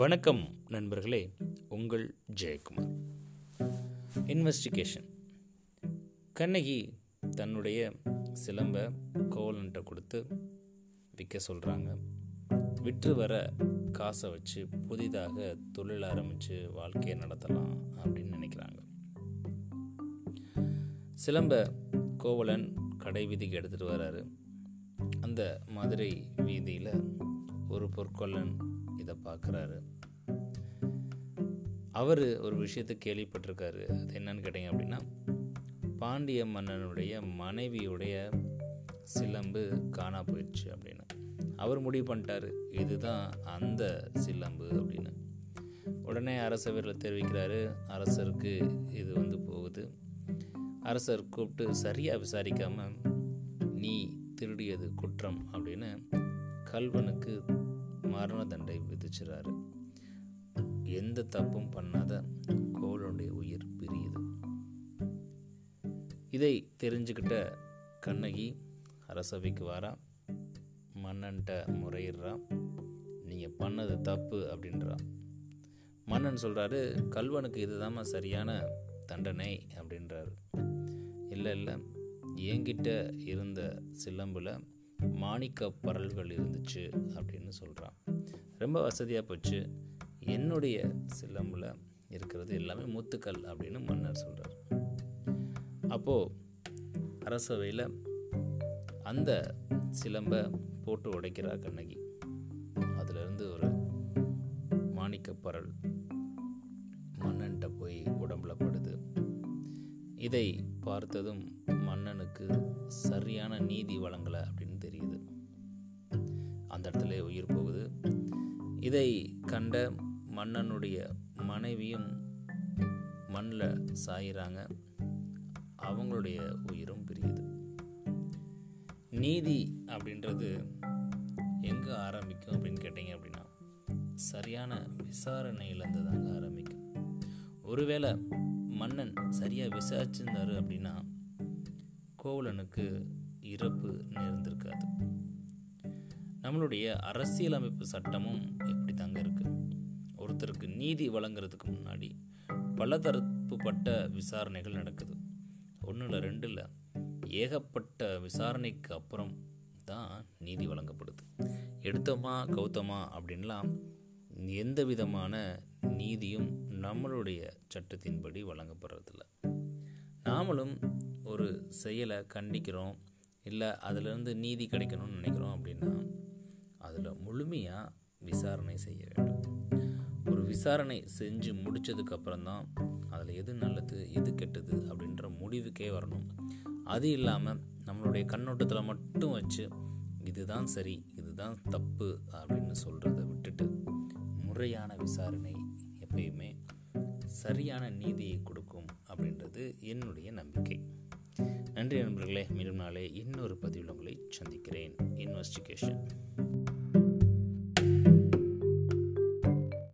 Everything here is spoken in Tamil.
வணக்கம் நண்பர்களே உங்கள் ஜெயக்குமார். இன்வெஸ்டிகேஷன் கண்ணகி தன்னுடைய சிலம்பை கோவலன்ட்ட கொடுத்து விற்க சொல்கிறாங்க விற்று வர காசை வச்சு புதிதாக தொழில் ஆரம்பித்து வாழ்க்கையை நடத்தலாம் அப்படின்னு நினைக்கிறாங்க. சிலம்ப கோவலன் கடை வீதிக்கு எடுத்துகிட்டு வராரு. அந்த மதுரை வீதியில் ஒரு பொற்கொள்ளன் இதை பார்க்குறாரு. அவர் ஒரு விஷயத்தை கேள்விப்பட்டிருக்காரு. அது என்னன்னு கேட்டிங்க அப்படின்னா பாண்டிய மன்னனுடைய மனைவியுடைய சிலம்பு காணா போயிடுச்சு அப்படின்னு. அவர் முடிவு பண்ணிட்டாரு. இதுதான் அந்த சிலம்பு அப்படின்னு. உடனே அரசவரில் தெரிவிக்கிறாரு அரசருக்கு இது வந்து போகுது. அரசர் கூப்பிட்டு சரியாக விசாரிக்காமல் நீ திருடியது குற்றம் அப்படின்னு கல்வனுக்கு மரண தண்டை விதிச்சுறாரு. எந்த தப்பும் பண்ணாத கோவலனுடைய உயிர் பிரியுது. இதை தெரிஞ்சுக்கிட்ட கண்ணகி அரசவைக்கு வாரா மன்னன்ட்ட முறையிடுறா நீங்கள் பண்ணது தப்பு அப்படின்றா. மன்னன் சொல்கிறாரு கல்வனுக்கு இதுதாம்மா சரியான தண்டனை அப்படின்றாரு. இல்லை இல்லை என்கிட்ட இருந்த சிலம்பில் மாணிக்க பரல்கள் இருந்துச்சு அப்படின்னு சொல்கிறான் ரொம்ப வசதியாக போச்சு. என்னுடைய சிலம்பில் இருக்கிறது எல்லாமே முத்துக்கள் அப்படின்னு மன்னர் சொல்கிறார் அப்போது அரசவையில் அந்த சிலம்பை போட்டு உடைக்கிறார் கண்ணகி. அதிலிருந்து ஒரு மாணிக்கப்பரல் மன்னன்ட்ட போய் உடம்புல படுது. இதை பார்த்ததும் மன்னனுக்கு சரியான நீதி வழங்கலை அப்படின்னு தெரியுது. அந்த இடத்துல உயிர் போகுது. இதை கண்ட மன்னனுடைய மனைவியும் மண்ணில் சாயிறாங்க. அவங்களுடைய உயிரும் பிரியுது. நீதி அப்படின்றது எங்கே ஆரம்பிக்கும் அப்படின்னு கேட்டிங்க அப்படின்னா சரியான விசாரணையிலேருந்து தாங்க ஆரம்பிக்கும். ஒருவேளை மன்னன் சரியாக விசாரிச்சிருந்தாரு அப்படின்னா கோவலனுக்கு இறப்பு நேர்ந்திருக்காது. நம்மளுடைய அரசியலமைப்பு சட்டமும் இப்படி தாங்க இருக்குது ஒருத்தருக்கு நீதி வழங்குறதுக்கு முன்னாடி பலதரப்புப்பட்ட விசாரணைகள் நடக்குது. ஒன்றும் இல்லை ரெண்டு இல்லை ஏகப்பட்ட விசாரணைக்கு அப்புறம் தான் நீதி வழங்கப்படுது. எடுத்தோமா கௌத்தமா அப்படின்லாம் எந்த விதமான நீதியும் நம்மளுடைய சட்டத்தின்படி வழங்கப்படுறதில்ல. நாமளும் ஒரு செயலை கண்டிக்கிறோம் இல்லை அதிலிருந்து நீதி கிடைக்கணும்னு நினைக்கிறோம் அப்படின்னா அதில் முழுமையாக விசாரணை செய்ய வேண்டும். ஒரு விசாரணை செஞ்சு முடித்ததுக்கப்புறம் தான் அதில் எது நல்லது எது கெட்டது அப்படின்ற முடிவுக்கே வரணும். அது இல்லாமல் நம்மளுடைய கண்ணோட்டத்தில் மட்டும் வச்சு இதுதான் சரி இதுதான் தப்பு அப்படின்னு சொல்கிறத விட்டுட்டு முறையான விசாரணை எப்பயுமே சரியான நீதியை கொடுக்கும் அப்படின்றது என்னுடைய நம்பிக்கை. நன்றி நண்பர்களே மீண்டும் நாளே இன்னொரு பதிவில் உங்களை சந்திக்கிறேன். இன்வெஸ்டிகேஷன்